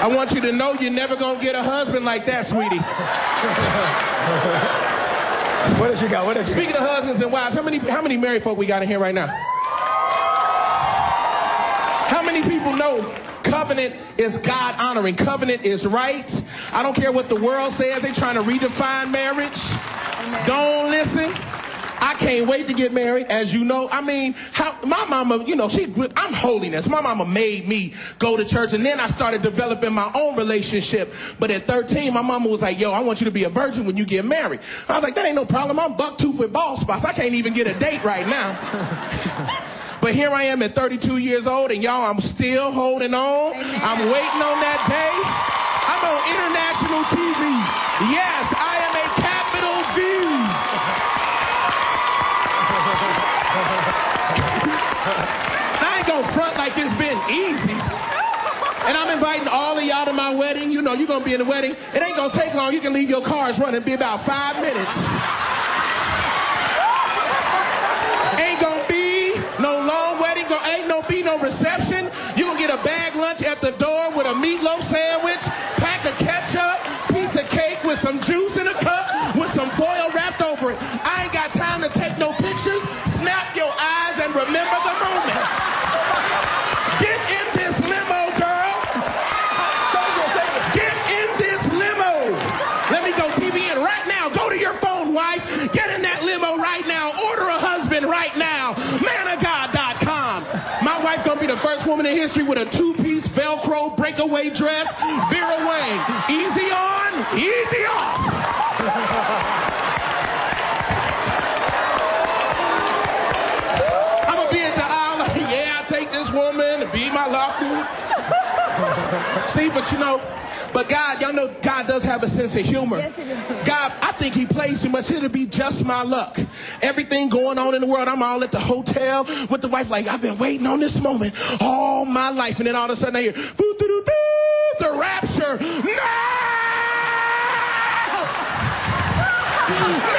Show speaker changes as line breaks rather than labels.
I want you to know you're never gonna get a husband like that, sweetie.
What does you got? What you
Speaking of husbands and wives, how many how many married folk we got in here right now? How many people know covenant is God honoring? Covenant is right. I don't care what the world says. They're trying to redefine marriage. Don't. I can't wait to get married, as you know. I mean, how, my mama, you know, she, I'm holiness. My mama made me go to church, and then I started developing my own relationship. But at 13, my mama was like, yo, I want you to be a virgin when you get married. I was like, that ain't no problem. I'm buck tooth with ball spots. I can't even get a date right now. But here I am at 32 years old, and y'all, I'm still holding on. I'm waiting on that day. I'm on international TV. Yes, I am a capital V. Front like it's been easy. And I'm inviting all of y'all to my wedding. You know, you're gonna be in the wedding. It ain't gonna take long. You can leave your cars running. Be about five minutes. Ain't gonna be no long wedding. Ain't no be no reception. You gonna get a bag lunch at the door with a meatloaf sandwich, pack of ketchup, piece of cake with some juice in a cup, with some foil wrapped over it. I wife. Get in that limo right now. Order a husband right now. Manofgod.com. My wife gonna be the first woman in history with a two-piece Velcro breakaway dress. Vera Wang. Easy on, easy off. I'm gonna be at the aisle like, yeah, I take this woman to be my lawful. See, but you know, but God, y'all know God does have a sense of humor. God, I think He plays too much. It'll be just my luck. Everything going on in the world, I'm all at the hotel with the wife, like, I've been waiting on this moment all my life. And then all of a sudden I hear, the rapture. No! no!